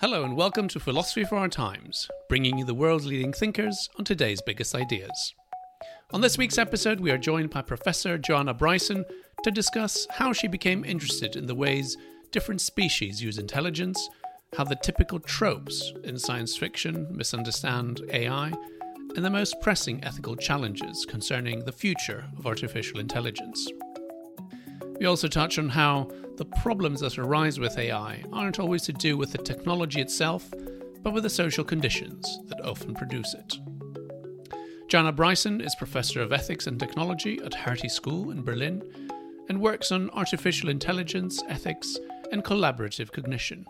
Hello and welcome to Philosophy for Our Times, bringing you the world's leading thinkers on today's biggest ideas. On this week's episode, we are joined by Professor Joanna Bryson to discuss how she became interested in the ways different species use intelligence, how the typical tropes in science fiction misunderstand AI, and the most pressing ethical challenges concerning the future of artificial intelligence. We also touch on how the problems that arise with AI aren't always to do with the technology itself, but with the social conditions that often produce it. Joanna Bryson is Professor of Ethics and Technology at Hertie School in Berlin and works on artificial intelligence, ethics, and collaborative cognition.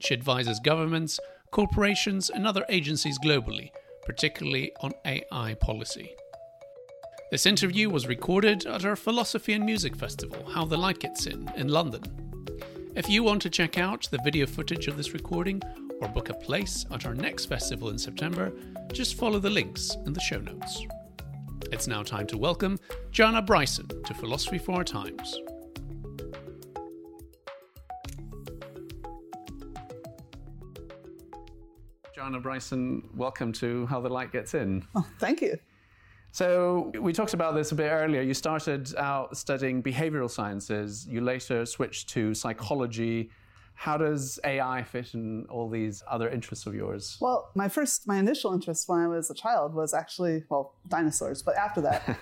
She advises governments, corporations, and other agencies globally, particularly on AI policy. This interview was recorded at our Philosophy and Music Festival, How the Light Gets In, in London. If you want to check out the video footage of this recording or book a place at our next festival in September, just follow the links in the show notes. It's now time to welcome Joanna Bryson to Philosophy for Our Times. Joanna Bryson, welcome to How the Light Gets In. Oh, thank you. So, we talked about this a bit earlier. You started out studying behavioral sciences, you later switched to psychology. How does AI fit in all these other interests of yours? Well, my first, my initial interest when I was a child was actually, well, dinosaurs. But after that,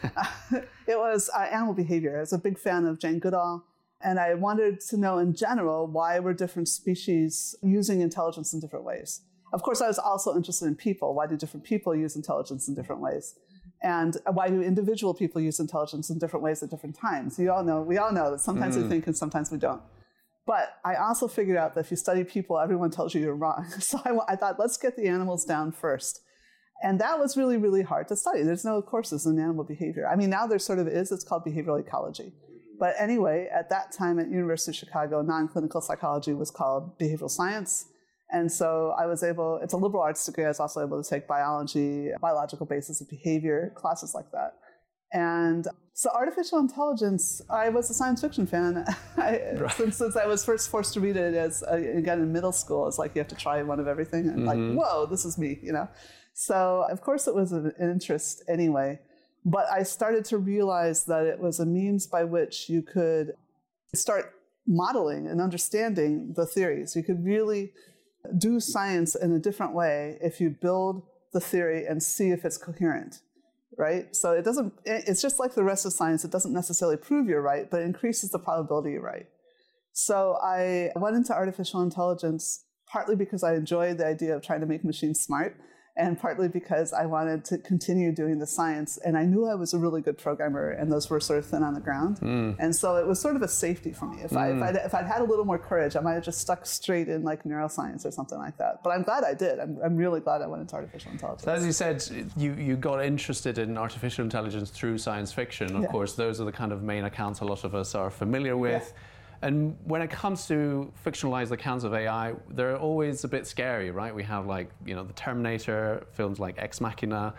it was uh, animal behavior. I was a big fan of Jane Goodall. And I wanted to know in general why were different species using intelligence in different ways. Of course, I was also interested in people. Why do different people use intelligence in different ways? And why do individual people use intelligence in different ways at different times? You all know, we all know that sometimes mm. we think and sometimes we don't. But I also figured out that if you study people, everyone tells you you're wrong. So I, I thought, let's get the animals down first. And that was really, really hard to study. There's no courses in animal behavior. I mean, now there sort of is. It's called behavioral ecology. But anyway, at that time at University of Chicago, non-clinical psychology was called behavioral science. And so I was able, it's a liberal arts degree. I was also able to take biology, biological basis of behavior, classes like that. And so artificial intelligence, I was a science fiction fan. I, right. since, since I was first forced to read it as, uh, again, in middle school, it's like you have to try one of everything. And mm-hmm. like, whoa, this is me, you know? So of course it was an interest anyway. But I started to realize that it was a means by which you could start modeling and understanding the theories. You could really do science in a different way if you build the theory and see if it's coherent right? So it doesn't it's just like the rest of science it doesn't necessarily prove you're right but it increases the probability you're right. So i went into artificial intelligence partly because i enjoyed the idea of trying to make machines smart and partly because I wanted to continue doing the science. And I knew I was a really good programmer, and those were sort of thin on the ground. Mm. And so it was sort of a safety for me. If, mm. I, if, hmm. I'd, if I'd had a little more courage, I might have just stuck straight in like neuroscience or something like that. But I'm glad I did. I'm, I'm really glad I went into artificial intelligence. So as you said, you, you got interested in artificial intelligence through science fiction. Of yeah. course, those are the kind of main accounts a lot of us are familiar with. Yeah. And when it comes to fictionalized accounts of AI, they're always a bit scary, right? We have like, you know, the Terminator, films like Ex Machina.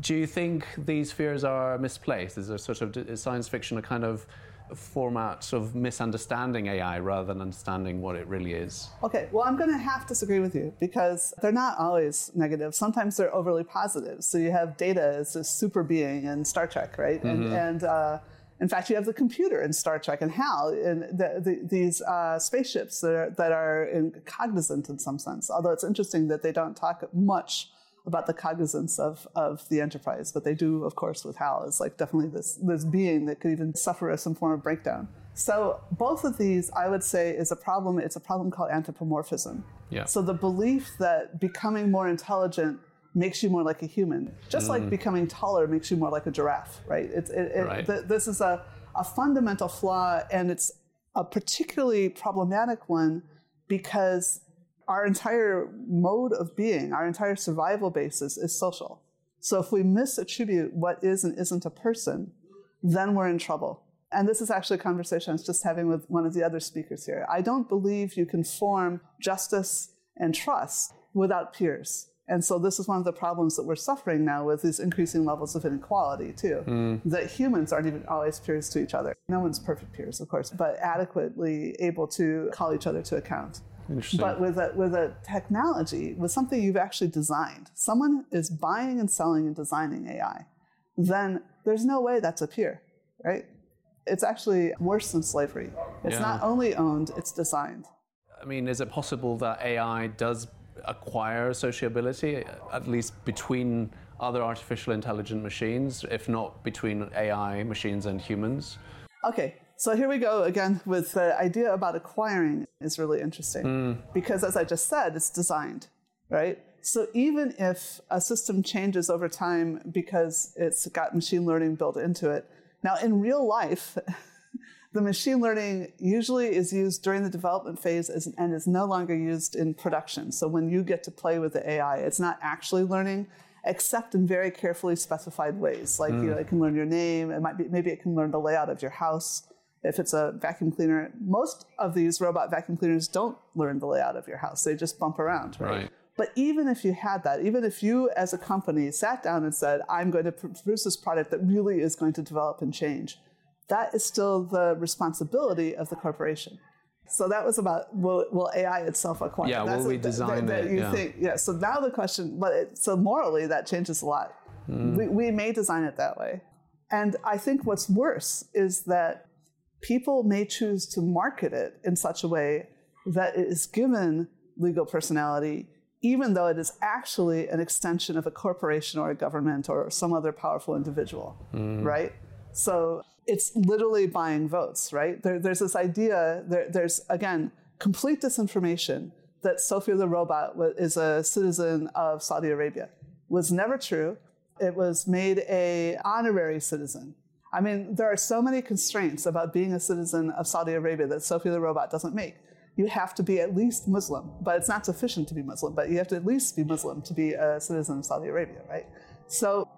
Do you think these fears are misplaced? Is there sort of is science fiction a kind of format of misunderstanding AI rather than understanding what it really is? Okay, well, I'm going to have to disagree with you because they're not always negative. Sometimes they're overly positive. So you have data as a super being in Star Trek, right? Mm-hmm. And, and uh, In fact, you have the computer in Star Trek and HAL and the, the, these uh, spaceships that are, that are in, cognizant in some sense. Although it's interesting that they don't talk much about the cognizance of, of the Enterprise, but they do, of course, with HAL. It's like definitely this, this being that could even suffer some form of breakdown. So both of these, I would say, is a problem. It's a problem called anthropomorphism. Yeah. So the belief that becoming more intelligent makes you more like a human, just like Mm. becoming taller makes you more like a giraffe, right? It's it, it, Right. th- this is a, a fundamental flaw, and it's a particularly problematic one because our entire mode of being, our entire survival basis is social. So if we misattribute what is and isn't a person, then we're in trouble. And this is actually a conversation I was just having with one of the other speakers here. I don't believe you can form justice and trust without peers. And so this is one of the problems that we're suffering now with these increasing levels of inequality too. Mm. That humans aren't even always peers to each other. No one's perfect peers, of course, but adequately able to call each other to account. Interesting. But with a, with a technology, with something you've actually designed, someone is buying and selling and designing AI, then there's no way that's a peer, right? It's actually worse than slavery. It's Yeah. not only owned, it's designed. I mean, is it possible that AI does acquire sociability, at least between other artificial intelligent machines, if not between AI machines and humans? Okay, so here we go again with the idea about acquiring is really interesting hmm. because, as I just said, it's designed, right? So even if a system changes over time because it's got machine learning built into it, now in real life, the machine learning usually is used during the development phase as, and is no longer used in production. So when you get to play with the AI, it's not actually learning, except in very carefully specified ways. Like you know, hmm. it can learn your name. It might be maybe it can learn the layout of your house. If it's a vacuum cleaner, most of these robot vacuum cleaners don't learn the layout of your house. They just bump around, right? Right. But even if you had that, even if you as a company sat down and said, I'm going to produce this product that really is going to develop and change, that is still the responsibility of the corporation. So that was about will, will AI itself acquire? Yeah, will That's we a- that- design that it? You Yeah. think, yeah. So now the question, but it, so morally that changes a lot. Hmm. We, we may design it that way, and I think what's worse is that people may choose to market it in such a way that it is given legal personality, even though it is actually an extension of a corporation or a government or some other powerful individual, right? So it's literally buying votes, right? There, there's this idea, there, there's again, complete disinformation that Sophia the robot is a citizen of Saudi Arabia. Was never true. It was made a honorary citizen. I mean, there are so many constraints about being a citizen of Saudi Arabia that Sophia the robot doesn't make. You have to be at least Muslim, but it's not sufficient to be Muslim, but you have to at least be Muslim to be a citizen of Saudi Arabia, right? So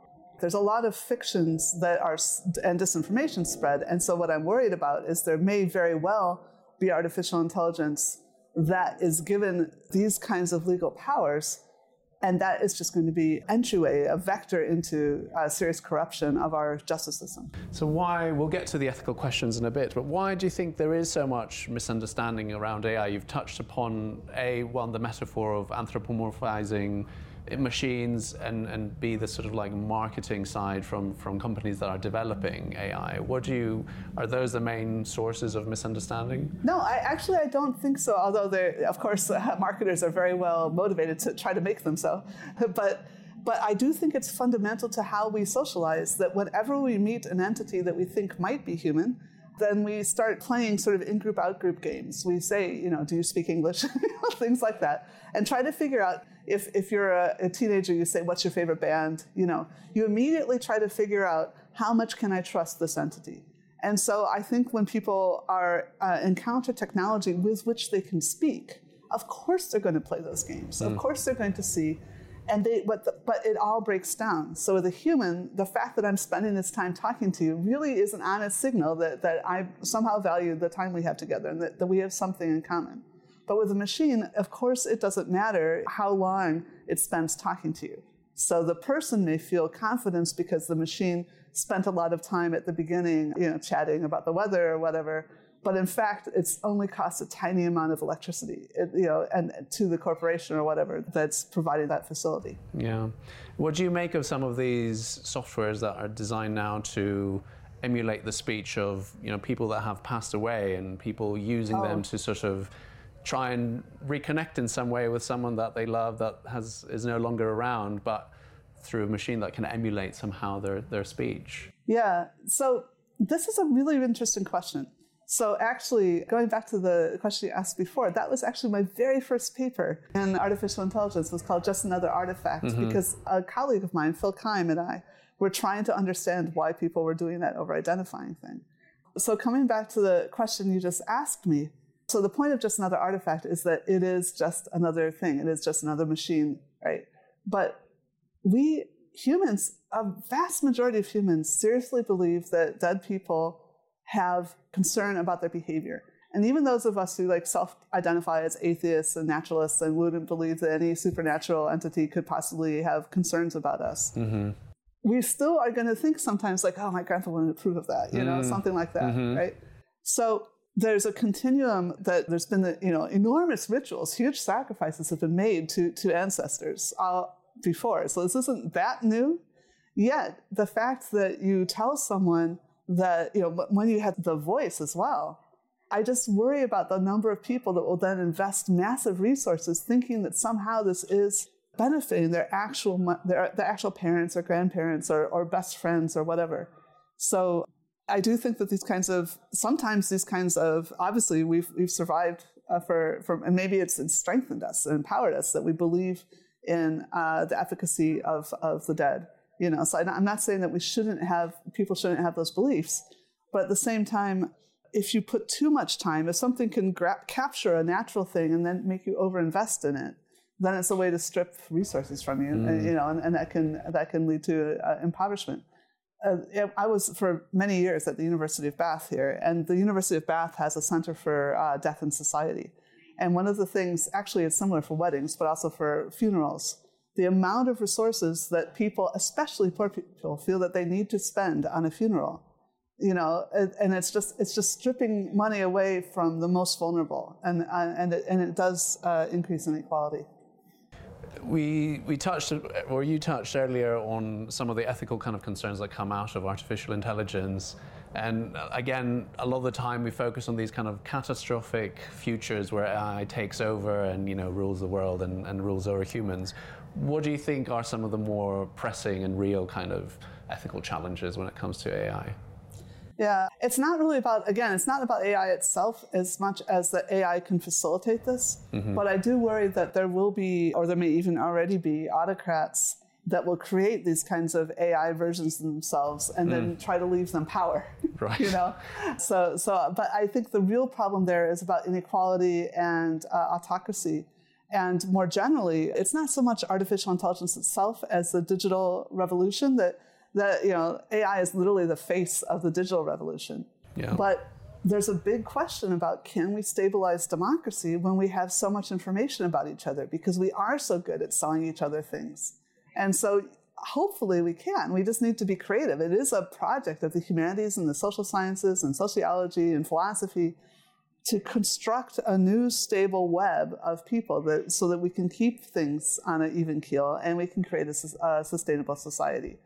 there's a lot of fictions that are and disinformation spread, and so what I'm worried about is there may very well be artificial intelligence that is given these kinds of legal powers and that is just going to be entryway, a vector into uh, serious corruption of our justice system. So, why, we'll get to the ethical questions in a bit, but why do you think there is so much misunderstanding around AI? You've touched upon A, one, the metaphor of anthropomorphizing machines, and, and B, the sort of like marketing side from, from companies that are developing AI. What do you, are those the main sources of misunderstanding? No, I actually I don't think so. Although they, of course, uh, marketers are very well motivated to try to make them so, but. But I do think it's fundamental to how we socialize that whenever we meet an entity that we think might be human, then we start playing sort of in-group, out-group games. We say, you know, do you speak English? Things like that. And try to figure out if, if you're a, a teenager, you say, what's your favorite band? You know, you immediately try to figure out how much can I trust this entity? And so I think when people are uh, encounter technology with which they can speak, of course they're going to play those games. Of course they're going to see and they but the, but it all breaks down. So with a human the fact that i'm spending this time talking to you really is an honest signal that, that i somehow value the time we have together and that, that we have something in common. But with a machine of course it doesn't matter how long it spends talking to you. So the person may feel confidence because the machine spent a lot of time at the beginning you know chatting about the weather or whatever but in fact, it's only costs a tiny amount of electricity, it, you know, and to the corporation or whatever that's providing that facility. Yeah. What do you make of some of these softwares that are designed now to emulate the speech of you know people that have passed away and people using Oh. them to sort of try and reconnect in some way with someone that they love that has is no longer around, but through a machine that can emulate somehow their, their speech. Yeah. So this is a really interesting question. So actually, going back to the question you asked before, that was actually my very first paper in artificial intelligence. It was called Just Another Artifact mm-hmm. because a colleague of mine, Phil Kime, and I were trying to understand why people were doing that over identifying thing. So coming back to the question you just asked me, so the point of just another artifact is that it is just another thing. It is just another machine, right? But we humans, a vast majority of humans, seriously believe that dead people have concern about their behavior. And even those of us who like self-identify as atheists and naturalists and wouldn't believe that any supernatural entity could possibly have concerns about us, mm-hmm. we still are going to think sometimes like, oh, my grandpa wouldn't approve of that, you know, mm-hmm. something like that, mm-hmm. right? So there's a continuum that there's been, the, you know, enormous rituals, huge sacrifices have been made to to ancestors uh, before. So this isn't that new. Yet the fact that you tell someone that, you know, when you have the voice as well, I just worry about the number of people that will then invest massive resources thinking that somehow this is benefiting their actual their, their actual parents or grandparents or, or best friends or whatever. So I do think that these kinds of sometimes these kinds of obviously we've we've survived uh, for for and maybe it's, it's strengthened us and empowered us that we believe in uh, the efficacy of of the dead. You know, so I'm not saying that we shouldn't have people shouldn't have those beliefs, but at the same time, if you put too much time, if something can gra- capture a natural thing and then make you overinvest in it, then it's a way to strip resources from you, and, you know, and, and that can that can lead to uh, impoverishment. Uh, I was for many years at the University of Bath here, and the University of Bath has a Center for uh, Death and Society. And one of the things, actually, it's similar for weddings, but also for funerals. The amount of resources that people, especially poor people, feel that they need to spend on a funeral, you know, and, it's just it's just stripping money away from the most vulnerable, and uh, and it, and it does uh, increase inequality. We, we touched, or you touched earlier on some of the ethical kind of concerns that come out of artificial intelligence. And uh, again, a lot of the time we focus on these kind of catastrophic futures where AI takes over and, you know, rules the world and, and rules over humans. What do you think are some of the more pressing and real kind of ethical challenges when it comes to AI? Yeah, it's not really about, again, it's not about AI itself as much as that AI can facilitate this. But I do worry that there will be, or there may even already be, autocrats that will create these kinds of AI versions of themselves and then try to leave them power. Right. you know? So, so, but I think the real problem there is about inequality and uh, autocracy. And more generally, it's not so much artificial intelligence itself as the digital revolution that, that you know, AI is literally the face of the digital revolution. Yeah. But there's a big question about can we stabilize democracy when we have so much information about each other because we are so good at selling each other things. And so hopefully we can. We just need to be creative. It is a project of the humanities and the social sciences and sociology and philosophy to construct a new stable web of people that so that we can keep things on an even keel and we can create a, a sustainable society.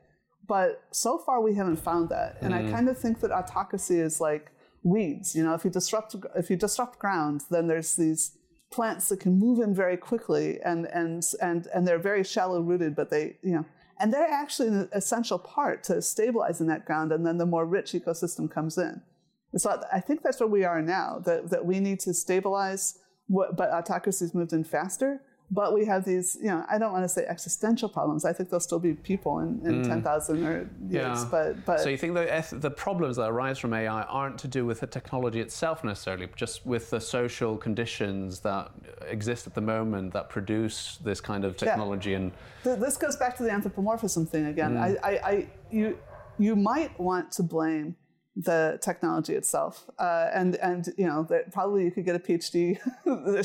But so far we haven't found that. And I hmm. kind of think that autocracy is like weeds. You know, if you disrupt if you disrupt ground, then there's these plants that can move in very quickly and and and and they're very shallow rooted, but they you know and they're actually an essential part to stabilizing that ground, and then the more rich ecosystem comes in. So I think that's where we are now. That that we need to stabilize, what, but autocracy's moved in faster. But we have these, you know, I don't want to say existential problems. I think there'll still be people in, in ten thousand or years. Mm. Yeah. But but So you think the, the problems that arise from AI aren't to do with the technology itself necessarily, but just with the social conditions that exist at the moment that produce this kind of technology and this goes back to the anthropomorphism thing again. Mm. I, I, I, you, you might want to blame the technology itself, uh, and and you know that probably you could get a PhD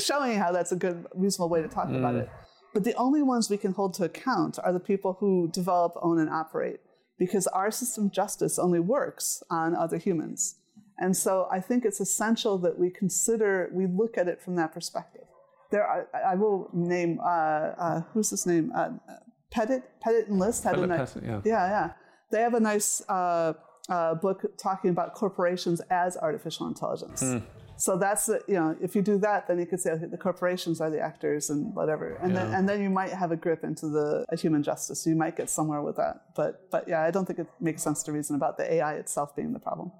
showing how that's a good, reasonable way to talk about Mm. it. But the only ones we can hold to account are the people who develop, own, and operate, because our system of justice only works on other humans. And so I think it's essential that we consider, we look at it from that perspective. There, are, I will name uh, uh, who's his name? Uh, Pettit, Pettit and List had Philip a nice, Pettit, yeah. yeah, yeah. They have a nice uh, a book talking about corporations as artificial intelligence. Mm. So that's the, you know if you do that, then you could say okay, the corporations are the actors and whatever, and Yeah. then and then you might have a grip into the human justice. You might get somewhere with that, but but yeah, I don't think it makes sense to reason about the AI itself being the problem.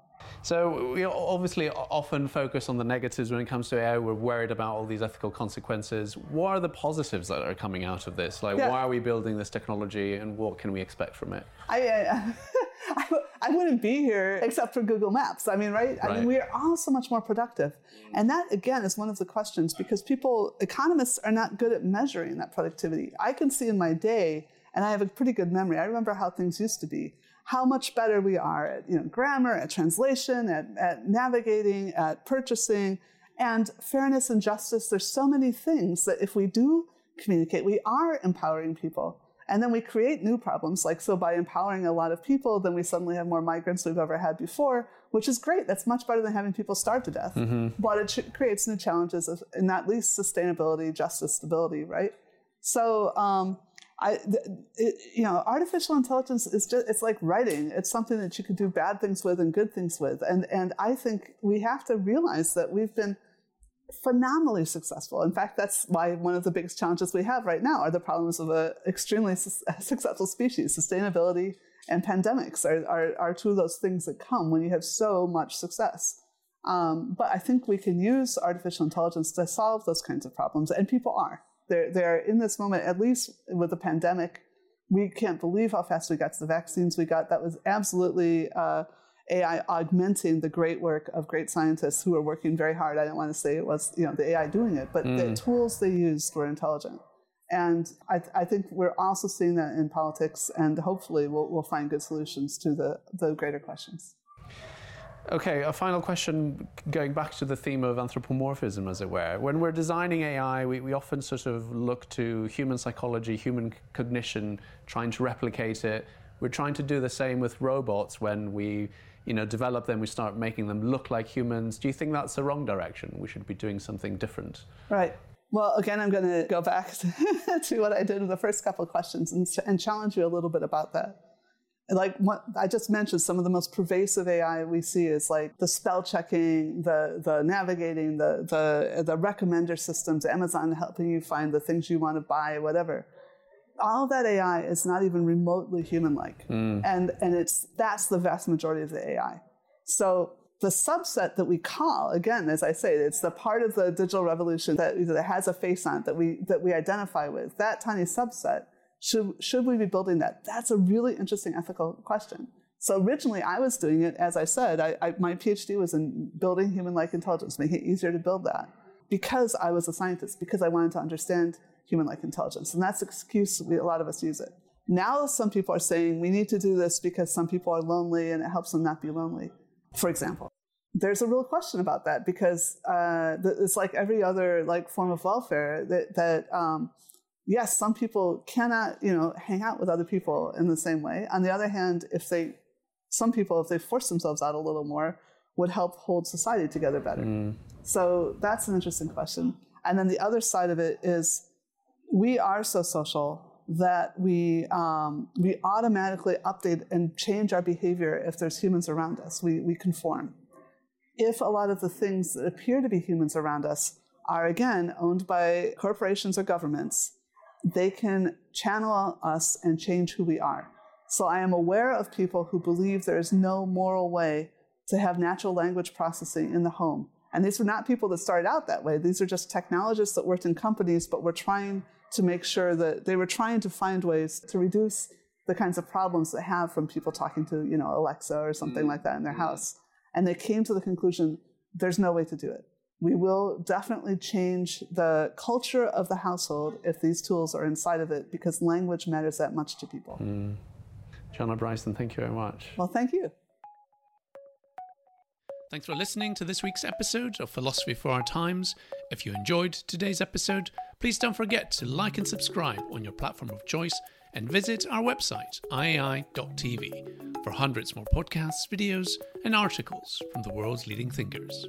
So we obviously often focus on the negatives when it comes to AI. We're worried about all these ethical consequences. What are the positives that are coming out of this? Like, Yeah. why are we building this technology, and what can we expect from it? I, I, I, w- I wouldn't be here except for Google Maps. I mean, right? I mean, we are all so much more productive. Mm. And that, again, is one of the questions because people, economists are not good at measuring that productivity. I can see in my day, and I have a pretty good memory. I remember how things used to be, how much better we are at you know, grammar, at translation, at, at navigating, at purchasing, and fairness and justice. There's so many things that if we do communicate, we are empowering people. And then we create new problems. Like, so by empowering a lot of people, then we suddenly have more migrants we've ever had before, which is great. That's much better than having people starve to death. But it ch- creates new challenges of, in at least sustainability, justice, stability, right? So, um, I, th- it, you know, artificial intelligence is just, it's like writing. It's something that you could do bad things with and good things with. And, and I think we have to realize that we've been phenomenally successful. In fact, that's why one of the biggest challenges we have right now are the problems of an extremely su- successful species. Sustainability and pandemics are, are, are two of those things that come when you have so much success. Um, but I think we can use artificial intelligence to solve those kinds of problems, and people are. They're, they're in this moment, at least with the pandemic, we can't believe how fast we got to the vaccines we got. That was absolutely uh, AI augmenting the great work of great scientists who are working very hard. I don't want to say it was you know the AI doing it, but the mm. tools they used were intelligent. And I, I think we're also seeing that in politics, and hopefully we'll, we'll find good solutions to the, the greater questions. Okay, a final question going back to the theme of anthropomorphism, as it were. When we're designing AI, we, we often sort of look to human psychology, human cognition, trying to replicate it. We're trying to do the same with robots when we you know, develop them, we start making them look like humans. Do you think that's the wrong direction? We should be doing something different. Right. Well, again, I'm going to go back to what I did in the first couple of questions and, and challenge you a little bit about that. Like what I just mentioned, some of the most pervasive AI we see is like the spell checking, the the navigating, the the the recommender systems, Amazon helping you find the things you want to buy, whatever. All that AI is not even remotely human-like, mm. and and it's that's the vast majority of the AI. So the subset that we call, again, as I say, it's the part of the digital revolution that, that has a face on it that we that we identify with. That tiny subset should should we be building that? That's a really interesting ethical question. So originally, I was doing it as I said. I, I, my PhD was in building human-like intelligence, making it easier to build that, because I was a scientist, because I wanted to understand human-like intelligence, and that's the excuse we, a lot of us use it. Now, some people are saying we need to do this because some people are lonely and it helps them not be lonely, for example there's a real question about that because uh, it's like every other like form of welfare that that um, yes, some people cannot you know hang out with other people in the same way. On the other hand, if they some people if they force themselves out a little more would help hold society together better. So that's an interesting question. And then the other side of it is we are so social that we um, we automatically update and change our behavior if there's humans around us. We we conform if a lot of the things that appear to be humans around us are again owned by corporations or governments, they can channel us and change who we are. So I am aware of people who believe there is no moral way to have natural language processing in the home. And these were not people that started out that way. These are just technologists that worked in companies, but were trying to make sure that they were trying to find ways to reduce the kinds of problems they have from people talking to, you know, Alexa or something like that in their mm-hmm. house. And they came to the conclusion there's no way to do it. We will definitely change the culture of the household if these tools are inside of it because language matters that much to people. Mm. Joanna Bryson, thank you very much. Well, thank you. Thanks for listening to this week's episode of Philosophy for Our Times. If you enjoyed today's episode, please don't forget to like and subscribe on your platform of choice and visit our website, iai.tv, for hundreds more podcasts, videos, and articles from the world's leading thinkers.